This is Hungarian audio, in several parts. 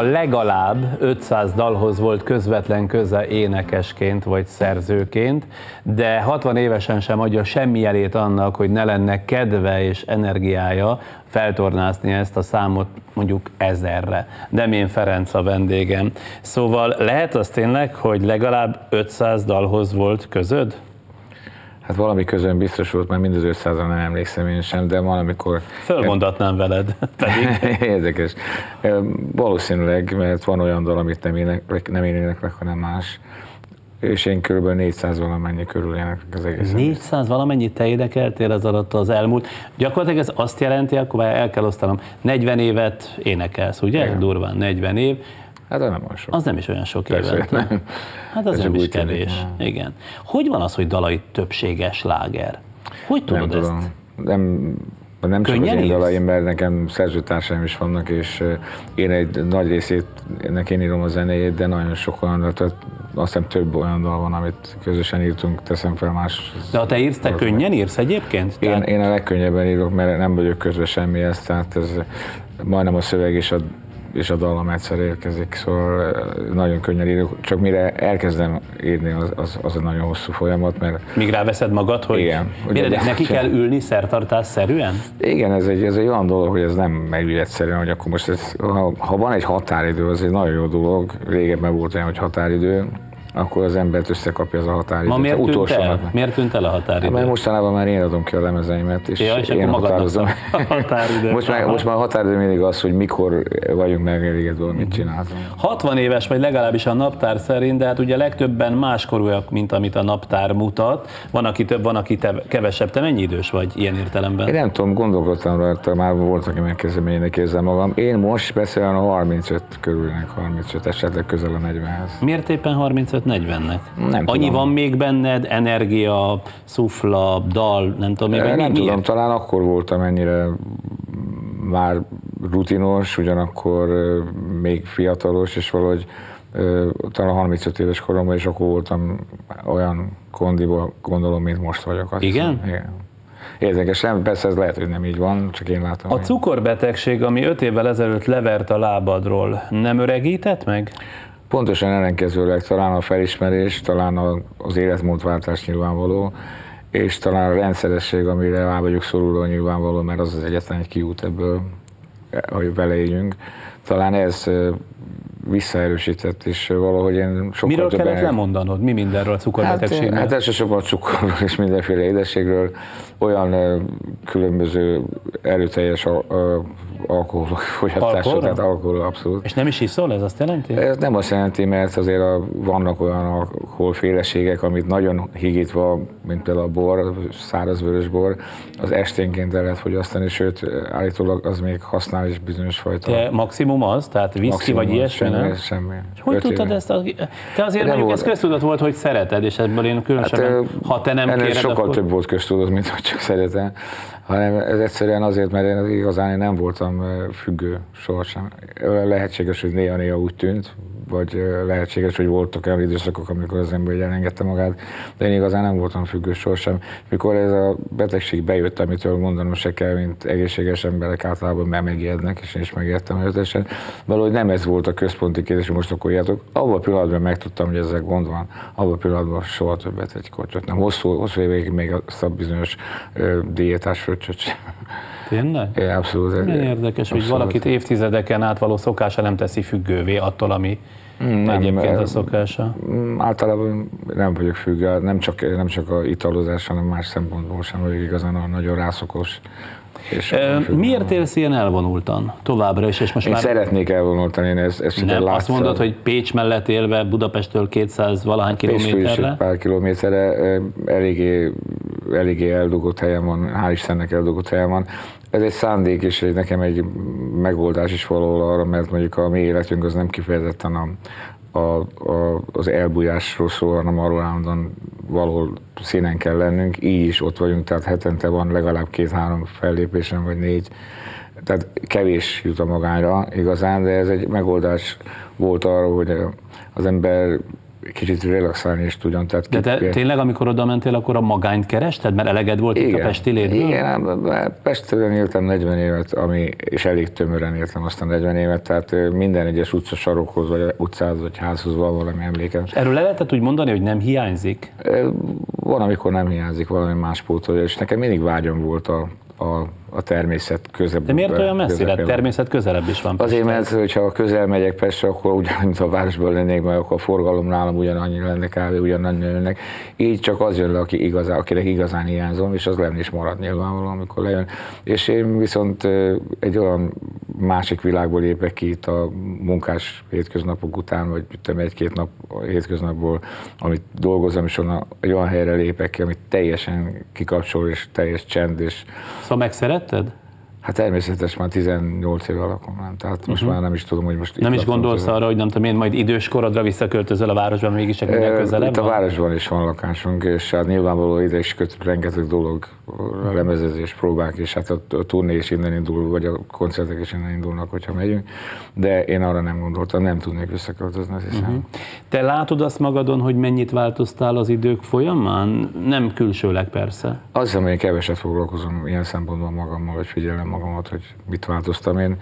a legalább 500 dalhoz volt közvetlen köze énekesként vagy szerzőként, de 60 évesen sem adja semmi jelét annak, hogy ne lenne kedve és energiája feltornázni ezt a számot mondjuk ezerre. Demén Ferenc a vendégem. Szóval lehet az tényleg, hogy legalább 500 dalhoz volt közöd? Hát valami közön biztos volt, mert mindez 500 nem emlékszem én sem, de valamikor... Fölmondatnám veled, pedig. Érdekes. Valószínűleg, mert van olyan dal, amit nem, ének, nem én éneklek, hanem más. És én kb. 400 valamennyi körül éneklek az egész. 400 valamennyit te énekeltél az alatt az elmúlt. Gyakorlatilag ez azt jelenti, akkor már el kell osztanom, 40 évet énekelsz, ugye? Igen. Durván 40 év. Hát az nem olyan sok. Az nem is olyan sok évet. Nem. Hát az Ez nem is kevés. Tűnik. Igen. Hogy van az, hogy dalai többséges láger? Hogy tudod nem ezt? Tudom. Nem, nem csak Könnyen az én dalaim, mert nekem szerzőtársaim is vannak, és én egy nagy részét, ennek én írom a zenéjét, de nagyon sok olyan, tehát azt hiszem több olyan dal van, amit közösen írtunk, teszem fel más. De ha te írsz, te könnyen írsz egyébként? Én, tehát... én a legkönnyebben írok, mert nem vagyok közve semmihez, tehát ez majdnem a szöveg és a és a dallam egyszer érkezik, szóval nagyon könnyen írok, csak mire elkezdem írni, az, az, az egy nagyon hosszú folyamat, mert... Míg ráveszed magad, hogy... Igen. Mire, de neki kell ülni szertartás szerűen? Igen, ez egy, ez egy olyan dolog, hogy ez nem megy egyszerűen, hogy akkor most ez, ha, ha van egy határidő, az egy nagyon jó dolog, régebben volt olyan, hogy határidő, akkor az embert összekapja az a határidő. Ma miért tűnt el? Miért tűnt el a határidő? Hát, mert mostanában már én adom ki a lemezeimet, és, ja, és én határozom. A határidő. most, már, most már a határidő mindig az, hogy mikor vagyunk megelégedve, mit mhm. csinálunk. 60 éves vagy legalábbis a naptár szerint, de hát ugye legtöbben máskorúak, mint amit a naptár mutat. Van, aki több, van, aki te, kevesebb. Te mennyi idős vagy ilyen értelemben? Én nem tudom, gondolkodtam rajta, már volt, aki én érzem magam. Én most beszélem a 35 körülnek, 35, esetleg közel a 40-hez. Miért éppen 35-40-nek? Nem Annyi tudom. van még benned, energia, szufla, dal, nem tudom, még, Nem mi, tudom, talán akkor voltam ennyire már rutinos, ugyanakkor még fiatalos, és valahogy talán 35 éves koromban, és akkor voltam olyan kondiba, gondolom, mint most vagyok. Azt Igen? Hiszem. Igen. Érdekes, nem, persze ez lehet, hogy nem így van, csak én látom. A cukorbetegség, ami öt évvel ezelőtt levert a lábadról, nem öregített meg? Pontosan ellenkezőleg talán a felismerés, talán az életmódváltás nyilvánvaló, és talán a rendszeresség, amire rá vagyok szoruló nyilvánvaló, mert az az egyetlen egy kiút ebből, hogy vele éljünk. Talán ez visszaerősített, és valahogy én sokkal Miről többen... kellett lemondanod? Mi mindenről a cukorbetegségről? Hát, hát elsősorban a cukorról és mindenféle édességről, olyan különböző erőteljes alkoholfogyasztásra, tehát alkohol abszolút. És nem is iszol, ez azt jelenti? Ez nem azt jelenti, mert azért a, vannak olyan alkoholféleségek, amit nagyon higítva, mint például a bor, száraz bor, az esténként el lehet fogyasztani, sőt, állítólag az még használ is bizonyos fajta. Te maximum az? Tehát viszki vagy ilyesmi, semmi, nem? Semmi. És hogy tudtad éve. ezt? A... Te azért nem mondjuk ez köztudat volt, hogy szereted, és ebből én különösen, hát, ha te nem kéred, sokkal akkor... több volt köztudat, mint hogy csak szeretem hanem ez egyszerűen azért, mert én igazán én nem voltam függő sohasem. Lehetséges, hogy néha-néha úgy tűnt, vagy lehetséges, hogy voltak olyan időszakok, amikor az ember elengedte magát, de én igazán nem voltam függő sohasem. Mikor ez a betegség bejött, amitől mondanom se kell, mint egészséges emberek általában már megijednek, és én is megijedtem előzetesen, valahogy nem ez volt a központi kérdés, hogy most akkor írjátok. Abban a pillanatban megtudtam, hogy ezzel gond van, abban a pillanatban soha többet egy kortyot nem. Hosszú, hosszú évekig még azt a bizonyos ö, diétás fröccsöt sem. Tényleg? É, abszolút. Milyen érdekes, abszolút. hogy valakit évtizedeken át való szokása nem teszi függővé attól, ami nem, egyébként a szokása. Mm, általában nem vagyok függő, nem csak, nem csak a italozás, hanem más szempontból sem vagyok igazán a nagyon rászokos. És e, miért élsz ilyen elvonultan továbbra is? És most én már... szeretnék elvonultan, én ezt, ezt nem, azt mondod, hogy Pécs mellett élve Budapesttől 200 valahány kilométerre? pár kilométerre eléggé, eléggé eldugott helyen van, hál' Istennek eldugott helyen van ez egy szándék, és egy, nekem egy megoldás is valahol arra, mert mondjuk a mi életünk az nem kifejezetten a, a, a, az elbújásról szól, hanem arról állandóan valahol színen kell lennünk, így is ott vagyunk, tehát hetente van legalább két-három fellépésem, vagy négy, tehát kevés jut a magányra igazán, de ez egy megoldás volt arra, hogy az ember kicsit relaxálni is tudjon. Tehát De te ki- tényleg, amikor oda mentél, akkor a magányt kerested, mert eleged volt itt a Pesti létből? Igen, ám, Pestről éltem 40 évet, ami, és elég tömören éltem azt a 40 évet, tehát minden egyes utca sarokhoz, vagy utcához, vagy házhoz van valami emlékem. Erről le lehetett úgy mondani, hogy nem hiányzik? Van, amikor nem hiányzik valami más pótolja, és nekem mindig vágyam volt a, a, a természet közebb. De miért olyan messzire? közepén. Természet közelebb is van. Azért, mert hogyha közel megyek Pestre, akkor ugyanúgy, mint a városban lennék, mert akkor a forgalom nálam ugyanannyi lenne kb. ugyanannyi jönnek. Így csak az jön le, aki igazán, akinek igazán hiányzom, és az lenni is marad nyilvánvalóan, amikor lejön. És én viszont egy olyan másik világból lépek ki itt a munkás hétköznapok után, vagy egy-két nap a hétköznapból, amit dolgozom, és onnan egy olyan helyre lépek ki, amit teljesen kikapcsol, és teljes csend, és Szóval megszeretted? Hát természetes, már 18 éve lakom nem, tehát most már nem is tudom, hogy most Nem is gondolsz arra, hogy nem tudom én, majd időskorodra visszaköltözöl a városba, mégis minden közelebb Itt a városban is van lakásunk, és hát nyilvánvaló ide is köt rengeteg dolog, a lemezezés, próbák, és hát a, a turné is innen indul, vagy a koncertek is innen indulnak, hogyha megyünk, de én arra nem gondoltam, nem tudnék visszaköltözni, azt hiszem. Uh-huh. Te látod azt magadon, hogy mennyit változtál az idők folyamán? Nem külsőleg persze. Azt hiszem, hogy én keveset foglalkozom ilyen szempontból magammal, hogy figyelem magamat, hogy mit változtam én.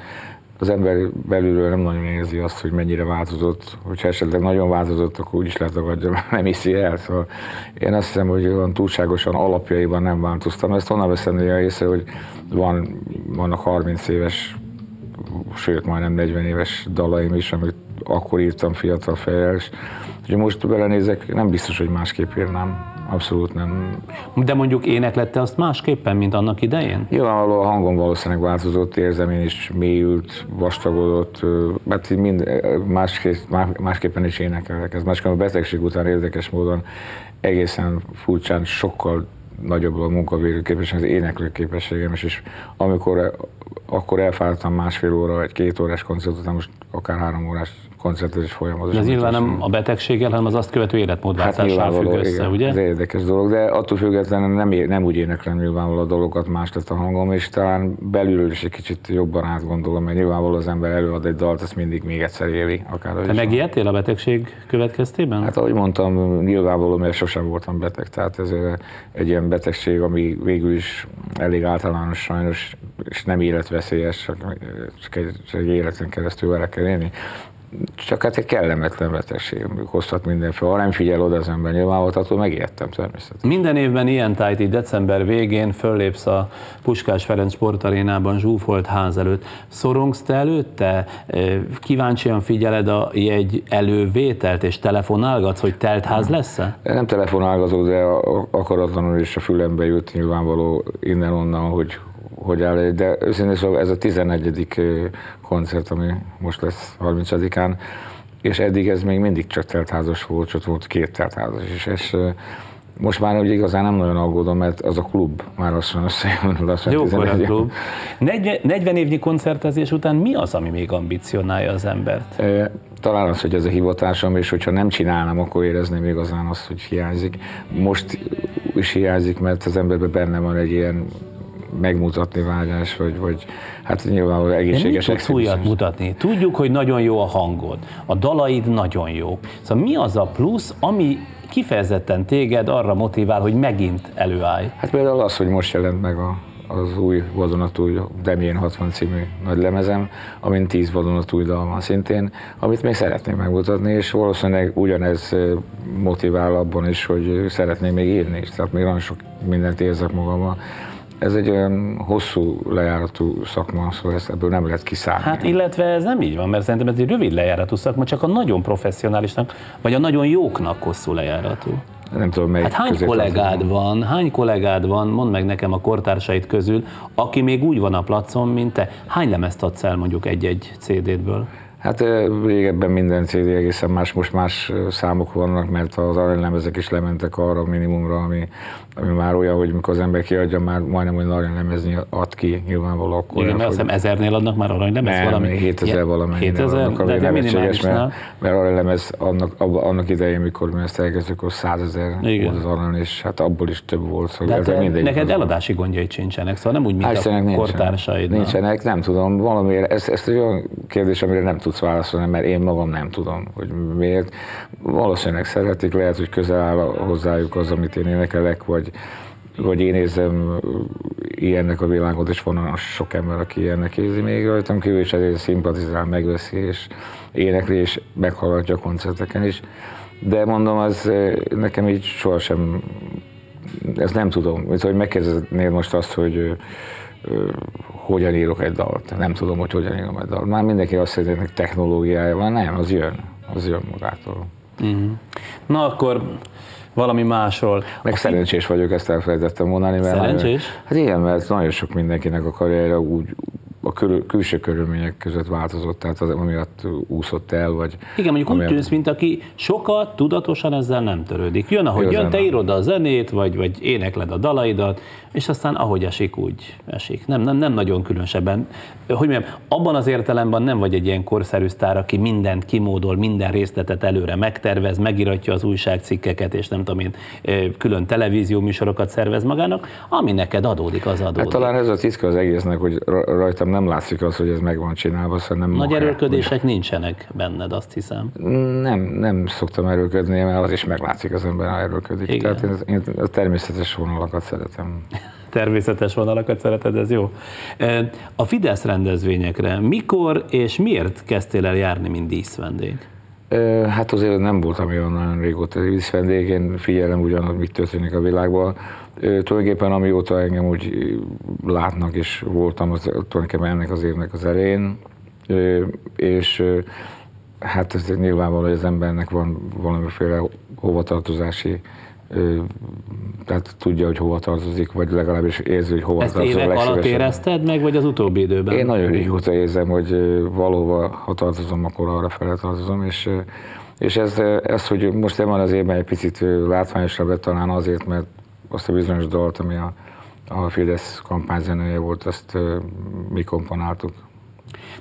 Az ember belülről nem nagyon érzi azt, hogy mennyire változott. Hogyha esetleg nagyon változott, akkor úgyis letagadja, mert nem hiszi el. Szóval én azt hiszem, hogy olyan túlságosan alapjaiban nem változtam. Ezt onnan veszem néha észre, hogy van, vannak 30 éves, sőt majdnem 40 éves dalaim is, amit akkor írtam fiatal fejjel, és hogy most belenézek, nem biztos, hogy másképp írnám. Abszolút nem, De mondjuk éneklette azt másképpen, mint annak idején? Nyilvánvalóan a hangom valószínűleg változott, érzem én is mélyült, vastagodott, mert így mind, másképp, má- másképpen is énekelek. Ez másképp a betegség után érdekes módon egészen furcsán sokkal nagyobb a munkavégő képesség, az éneklő képességem is, és amikor akkor elfáradtam másfél óra, vagy két órás koncert után, most akár három órás koncertezés folyamatos. De ez nyilván nem a betegséggel, hanem az azt követő életmódváltással függ össze, Hát igen, ugye? ez érdekes dolog, de attól függetlenül nem, é- nem úgy éneklem nyilvánvaló a dolgokat, más lett a hangom, és talán belülről is egy kicsit jobban átgondolom, mert nyilvánvaló az ember előad egy dalt, ezt mindig még egyszer éli, akár Te megijedtél a betegség következtében? Hát ahogy mondtam, nyilvánvaló, mert sosem voltam beteg, tehát ez egy ilyen betegség, ami végül is elég általános sajnos, és nem életveszélyes, csak, csak, egy, csak egy életen keresztül vele kell élni. Csak hát egy kellemetlen betegség, hozhat mindenféle. Ha nem figyel oda az ember nyilvánvalóan, attól megijedtem természetesen. Minden évben ilyen tájt így december végén föllépsz a Puskás Ferenc sportarénában zsúfolt ház előtt. Szorongsz te előtte? Kíváncsian figyeled a jegy elővételt, és telefonálgatsz, hogy telt ház lesz-e? Nem telefonálgazó, de akaratlanul is a fülembe jut nyilvánvaló innen-onnan, hogy hogy áll, de őszintén szóval ez a 11. koncert, ami most lesz 30-án, és eddig ez még mindig csak teltházas volt, csak volt két teltházas is, és most már ugye igazán nem nagyon aggódom, mert az a klub már lassan összejön. Lassan Jókora 11. klub. 40, 40 évnyi koncertezés után mi az, ami még ambicionálja az embert? Talán az, hogy ez a hivatásom, és hogyha nem csinálnám, akkor érezném igazán azt, hogy hiányzik. Most is hiányzik, mert az emberben benne van egy ilyen megmutatni vágyás, vagy, vagy hát nyilvánvalóan De egészséges tudsz újat mutatni? Tudjuk, hogy nagyon jó a hangod, a dalaid nagyon jó. Szóval mi az a plusz, ami kifejezetten téged arra motivál, hogy megint előállj? Hát például az, hogy most jelent meg a, az új vadonatúj Demjén 60 című nagy lemezem, amin 10 vadonatúj dal van szintén, amit még szeretném megmutatni, és valószínűleg ugyanez motivál abban is, hogy szeretném még írni is, tehát még nagyon sok mindent érzek magammal. Ez egy olyan hosszú lejáratú szakma, szóval ezt ebből nem lehet kiszállni. Hát illetve ez nem így van, mert szerintem ez egy rövid lejáratú szakma, csak a nagyon professzionálisnak, vagy a nagyon jóknak hosszú lejáratú. nem tudom, melyik Hát hány kollégád van, hány kollégád van, mondd meg nekem a kortársaid közül, aki még úgy van a placon, mint te. Hány lemezt adsz el mondjuk egy-egy CD-ből? Hát régebben minden CD egészen más, most más számok vannak, mert az aranylemezek is lementek arra a minimumra, ami, ami már olyan, hogy mikor az ember kiadja, már majdnem olyan aranylemezni ad ki, nyilvánvaló akkor. Igen, mert azt hiszem ezernél adnak már aranylemez nem, valami. 7000 Ilyen- valamennyi. 7000, annak, ami de, nevetséges, mert, mert aranylemez annak, abba, annak idején, mikor mi ezt elkezdtük, akkor 100 ezer volt az arany, és hát abból is több volt. Szóval hát ez mindegy neked eladási gondjaid sincsenek, szóval nem úgy, mint Hál' a Istennek nincsen. kortársaid. Nincsenek, nem tudom, valamiért, ez, ez egy olyan kérdés, amire nem tudsz válaszolni, mert én magam nem tudom, hogy miért. Valószínűleg szeretik, lehet, hogy közel áll hozzájuk az, amit én énekelek, vagy, vagy én érzem ilyennek a világot, és van sok ember, aki ilyennek érzi még rajtam kívül, és ezért szimpatizál, megveszi, és énekli, és meghallgatja a koncerteken is. De mondom, az nekem így sohasem, ezt nem tudom. Mint hogy megkérdeznéd most azt, hogy hogyan írok egy dalt. Nem tudom, hogy hogyan írom egy dalt. Már mindenki azt mondja, hogy technológiája van. Nem, az jön. Az jön magától. Uh-huh. Na akkor valami másról. Meg a szerencsés vagyok, ezt elfelejtettem mondani. Mert szerencsés? Hát igen, mert nagyon sok mindenkinek a karrierje úgy, a körül, külső körülmények között változott, tehát az amiatt úszott el, vagy... Igen, mondjuk amiatt... úgy tűnsz, mint aki sokat tudatosan ezzel nem törődik. Jön, ahogy jön, te írod a zenét, vagy, vagy énekled a dalaidat, és aztán ahogy esik, úgy esik. Nem, nem, nem nagyon különösebben. Hogy mondjam, abban az értelemben nem vagy egy ilyen korszerű sztár, aki mindent kimódol, minden részletet előre megtervez, megiratja az újságcikkeket, és nem tudom én, külön televízió műsorokat szervez magának, ami neked adódik, az adódik. Hát talán ez a titka az egésznek, hogy rajtam nem látszik az, hogy ez meg van csinálva, szóval nem Nagy erőlködések hogy... nincsenek benned, azt hiszem. Nem, nem szoktam erőlködni, mert az is meglátszik az ember, ha erőlködik. Igen. Tehát én, én a természetes vonalakat szeretem. természetes vonalakat szereted, ez jó. A Fidesz rendezvényekre mikor és miért kezdtél el járni, mint díszvendég? Hát azért nem voltam olyan nagyon régóta díszvendég, én figyelem ugyan, hogy mit történik a világban. Tulajdonképpen amióta engem úgy látnak, és voltam az, tulajdonképpen ennek az évnek az elején, és hát ez nyilvánvaló, hogy az embernek van valamiféle hovatartozási tehát tudja, hogy hova tartozik, vagy legalábbis érzi, hogy hova Ezt tartozik. Ezt évek alatt érezted meg, vagy az utóbbi időben? Én nagyon régóta érzem, hogy valóban, ha tartozom, akkor arra fele tartozom, és, és ez, ez, hogy most ebben az évben egy picit látványosabb lett talán azért, mert azt a bizonyos dalt, ami a, a Fidesz kampányzenéje volt, azt mi komponáltuk.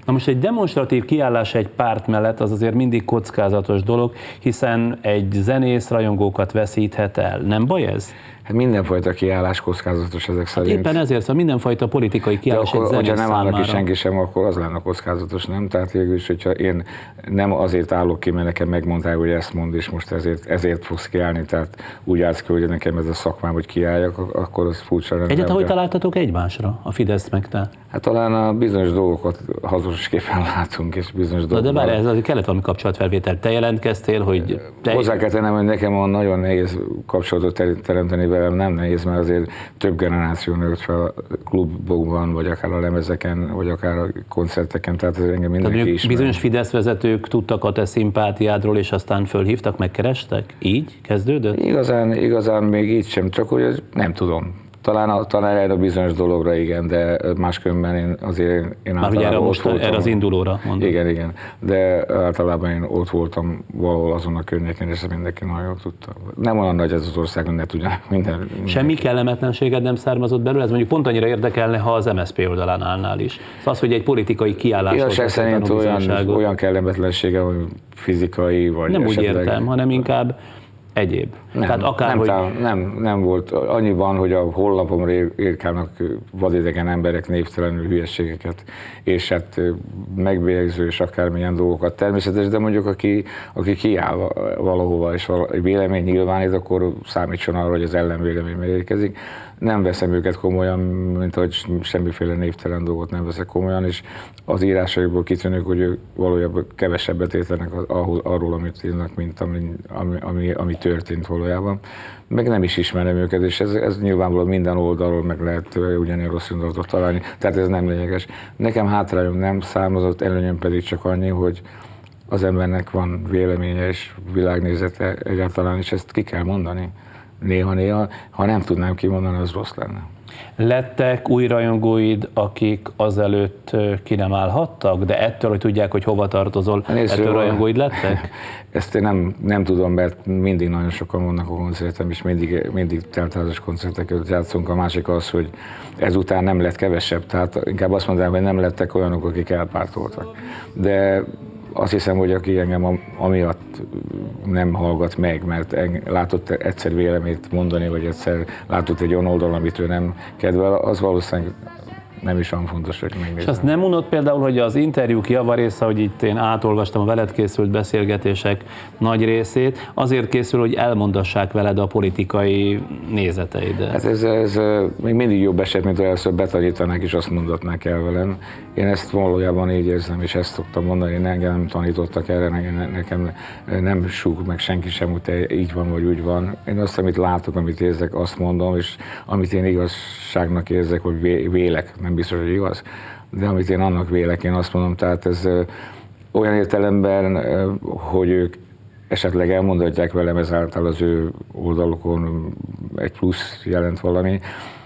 Na most egy demonstratív kiállás egy párt mellett az azért mindig kockázatos dolog, hiszen egy zenész rajongókat veszíthet el. Nem baj ez? Hát mindenfajta kiállás kockázatos ezek szerint. Hát éppen ezért, szóval mindenfajta politikai kiállás De akkor, hogyha nem számára. állnak ki senki sem, akkor az lenne kockázatos, nem? Tehát végül is, hogyha én nem azért állok ki, mert nekem megmondták, hogy ezt mond, és most ezért, ezért fogsz kiállni, tehát úgy állsz ki, hogy nekem ez a szakmám, hogy kiálljak, akkor az furcsa. Egyáltalán hogy találtatok egymásra, a Fidesz meg te? Hát talán a bizonyos dolgokat hazusképpen látunk, és bizonyos Na, De bár ez kellett valami kapcsolatfelvétel. Te jelentkeztél, hogy... Te... Hozzá kell tennem, hogy nekem a nagyon nehéz kapcsolatot teremteni velem, nem nehéz, mert azért több generáció nőtt fel a klubokban, vagy akár a lemezeken, vagy akár a koncerteken, tehát ez engem mindenki ismer. Bizonyos Fidesz vezetők tudtak a te szimpátiádról, és aztán fölhívtak, megkerestek? Így kezdődött? Igazán, igazán még így sem, csak hogy nem tudom talán, talán erre a bizonyos dologra igen, de máskülönben én azért én Már ugye erre, most, voltam, erre az indulóra mondom. Igen, igen, de általában én ott voltam valahol azon a környéken, és mindenki nagyon jól tudta. Nem olyan nagy ez az ország, hogy ne tudja minden, minden. Semmi kellemetlenséged nem származott belőle, ez mondjuk pont annyira érdekelne, ha az MSZP oldalán állnál is. Szóval az, hogy egy politikai kiállás Igazság szerint olyan, olyan kellemetlensége, hogy fizikai, vagy Nem esetleg... úgy értem, hanem inkább egyéb. Nem, Tehát akár, nem, hogy... tám, nem, nem volt. Annyi van, hogy a honlapomra írkálnak vadidegen emberek névtelenül hülyeségeket, és hát megbélyegző és akármilyen dolgokat természetes, de mondjuk aki, aki kiáll valahova és vélemény nyilvánít, akkor számítson arra, hogy az ellenvélemény megérkezik nem veszem őket komolyan, mint hogy semmiféle névtelen dolgot nem veszek komolyan, és az írásaikból kitűnik, hogy ők valójában kevesebbet értenek arról, amit írnak, mint ami, ami, ami, ami történt valójában. Meg nem is ismerem őket, és ez, ez nyilvánvalóan minden oldalról meg lehet ugyanilyen rossz indulatot találni, tehát ez nem lényeges. Nekem hátrányom nem számozott, előnyöm pedig csak annyi, hogy az embernek van véleménye és világnézete egyáltalán, és ezt ki kell mondani néha-néha, ha nem tudnám kimondani, az rossz lenne. Lettek új rajongóid, akik azelőtt ki nem állhattak, de ettől, hogy tudják, hogy hova tartozol, Nézd, ettől rajongóid lettek? Ezt én nem, nem tudom, mert mindig nagyon sokan vannak a koncertem, és mindig, mindig teltházas koncerteket játszunk. A másik az, hogy ezután nem lett kevesebb, tehát inkább azt mondanám, hogy nem lettek olyanok, akik elpártoltak. De azt hiszem, hogy aki engem amiatt nem hallgat meg, mert látott egyszer véleményt mondani, vagy egyszer látott egy olyan oldal, amit ő nem kedvel, az valószínűleg nem is olyan fontos, hogy És megnézem. azt nem unott például, hogy az interjúk javarésze, hogy itt én átolvastam a veled készült beszélgetések nagy részét, azért készül, hogy elmondassák veled a politikai nézeteidet. Hát ez, ez még mindig jobb eset, mint először betanítanák és azt mondatnák el velem. Én ezt valójában így érzem, és ezt szoktam mondani, én engem nem tanítottak erre, nekem, nekem nem súg meg senki sem, hogy így van vagy úgy van. Én azt, amit látok, amit érzek, azt mondom, és amit én igazságnak érzek, hogy vélek, nem biztos, hogy igaz, de amit én annak vélek, én azt mondom, tehát ez olyan értelemben, hogy ők esetleg elmondhatják velem ezáltal az ő oldalukon egy plusz jelent valami,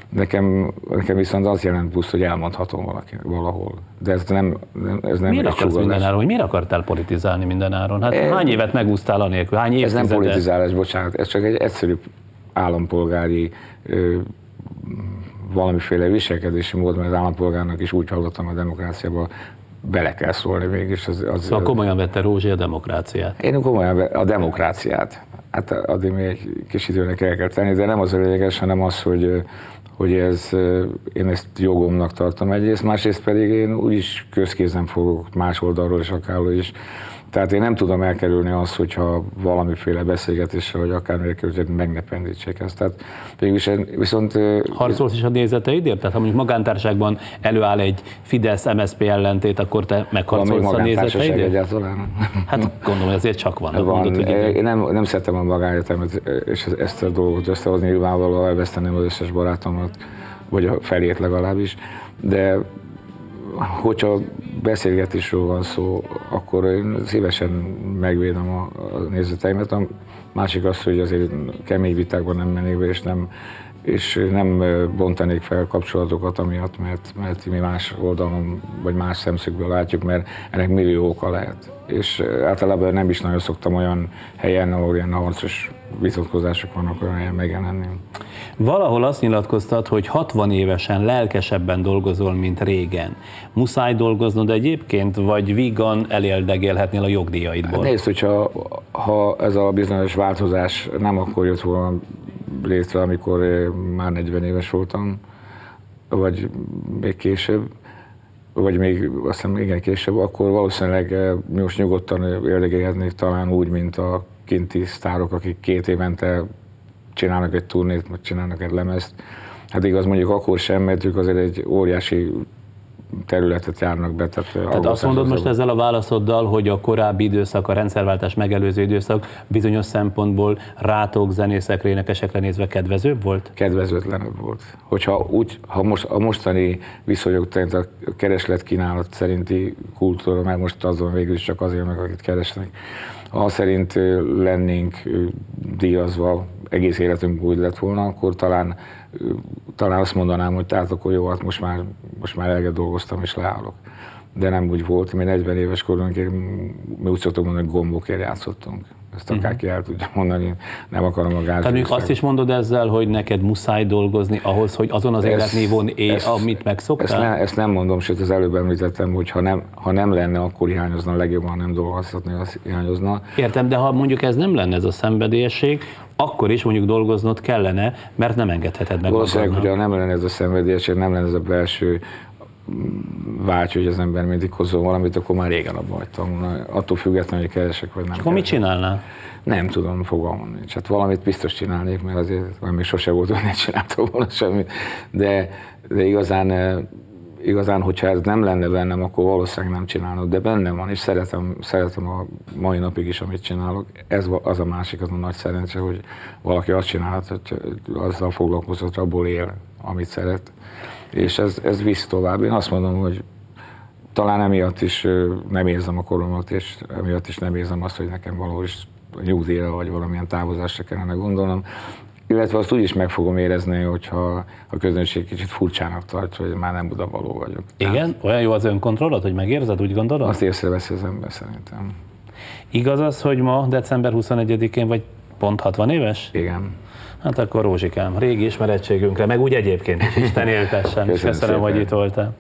Nekem, nekem viszont az jelent plusz, hogy elmondhatom valaki, valahol. De ez nem, ez nem miért akarsz mindenáron, hogy miért akartál politizálni mindenáron? Hát e, hány évet megúsztál anélkül? Hány évtizede? Ez nem politizálás, bocsánat, ez csak egy egyszerű állampolgári ö, valamiféle viselkedési mód, mert az állampolgárnak is úgy hallottam a demokráciában, bele kell szólni mégis. Az, az, szóval komolyan vette Rózsi a demokráciát? Én komolyan a demokráciát. Hát addig még egy kis időnek el kell tenni, de nem az a lényeges, hanem az, hogy, hogy ez, én ezt jogomnak tartom egyrészt, másrészt pedig én úgyis közkézen fogok más oldalról is akárhol is tehát én nem tudom elkerülni azt, hogyha valamiféle beszélgetésre, vagy akármilyen kerültet megnependítsék ezt. Tehát végülis, viszont... Harcolsz is a nézeteidért? Tehát ha mondjuk magántárságban előáll egy Fidesz-MSZP ellentét, akkor te megharcolsz a nézeteidért? egyáltalán. Hát gondolom, ezért csak van. van. Mondod, hogy én nem, nem szeretem a magányetemet, és ezt a dolgot összehozni, nyilvánvalóan elveszteném az összes barátomat, vagy a felét legalábbis, de hogyha beszélgetésről van szó, akkor én szívesen megvédem a, a nézeteimet. A másik az, hogy azért kemény vitákban nem mennék be, és nem, és nem bontanék fel kapcsolatokat amiatt, mert, mert mi más oldalon, vagy más szemszögből látjuk, mert ennek millió oka lehet. És általában nem is nagyon szoktam olyan helyen, ahol ilyen harcos vitatkozások vannak, olyan helyen megjelenni. Valahol azt nyilatkoztat, hogy 60 évesen lelkesebben dolgozol, mint régen. Muszáj dolgoznod egyébként, vagy vígan eléldegélhetnél a jogdíjaidból? Hát nézd, hogyha ha ez a bizonyos változás nem akkor jött volna létre, amikor már 40 éves voltam, vagy még később, vagy még azt hiszem igen később, akkor valószínűleg most nyugodtan érdekelhetnék talán úgy, mint a kinti sztárok, akik két évente csinálnak egy turnét, vagy csinálnak egy lemezt. Hát igaz, mondjuk akkor sem, mert ők azért egy óriási területet járnak be. Tehát, tehát azt mondod most ezzel a válaszoddal, hogy a korábbi időszak, a rendszerváltás megelőző időszak bizonyos szempontból rátok, zenészekre, énekesekre nézve kedvezőbb volt? Kedvezőtlenebb volt. Hogyha úgy, ha most a mostani viszonyok szerint a kereslet kínálat szerinti kultúra, mert most azon végül is csak azért meg, akit keresnek, ha szerint lennénk díjazva, egész életünk úgy lett volna, akkor talán, talán azt mondanám, hogy tehát akkor jó, hát most már, most már eleget dolgoztam és leállok. De nem úgy volt, mi 40 éves korunkig, mi úgy szoktuk mondani, hogy gombokért játszottunk. Ezt mhm. akárki el tudja mondani, nem akarom a gáz. Tehát azt is mondod ezzel, hogy neked muszáj dolgozni ahhoz, hogy azon az életnívón élj, amit megszoktál? Ezt, ne, ezt nem mondom, sőt az előbb említettem, hogy ha nem, ha nem lenne, akkor hiányozna, legjobban nem dolgozhatni, az hiányozna. Értem, de ha mondjuk ez nem lenne ez a szenvedélyesség, akkor is mondjuk dolgoznod kellene, mert nem engedheted meg Valószínűleg, hogyha nem lenne ez a szenvedélyesség, nem lenne ez a belső vágy, hogy az ember mindig hozzon valamit, akkor már régen abban hagytam Attól függetlenül, hogy keresek vagy nem. És akkor mit csinálnál? Nem tudom, fogalmam nincs. Hát valamit biztos csinálnék, mert azért még sose volt, hogy ne csináltam volna semmit. De, de igazán, eh, igazán, hogyha ez nem lenne bennem, akkor valószínűleg nem csinálok, de bennem van, és szeretem, szeretem a mai napig is, amit csinálok. Ez az a másik, az a nagy szerencse, hogy valaki azt csinálhat, hogy azzal foglalkozott, abból él, amit szeret és ez, ez visz tovább. Én azt mondom, hogy talán emiatt is nem érzem a koromat, és emiatt is nem érzem azt, hogy nekem valahol is nyugdíjra vagy valamilyen távozásra kellene gondolnom. Illetve azt úgy is meg fogom érezni, hogyha a közönség kicsit furcsának tart, hogy már nem budavaló vagyok. Igen? Tehát, Olyan jó az önkontrollod, hogy megérzed, úgy gondolod? Azt észreveszi az ember szerintem. Igaz az, hogy ma december 21-én vagy pont 60 éves? Igen. Hát akkor Rózsikám, régi ismerettségünkre, meg úgy egyébként is Isten éltessen. Köszönöm, Köszönöm hogy itt voltál.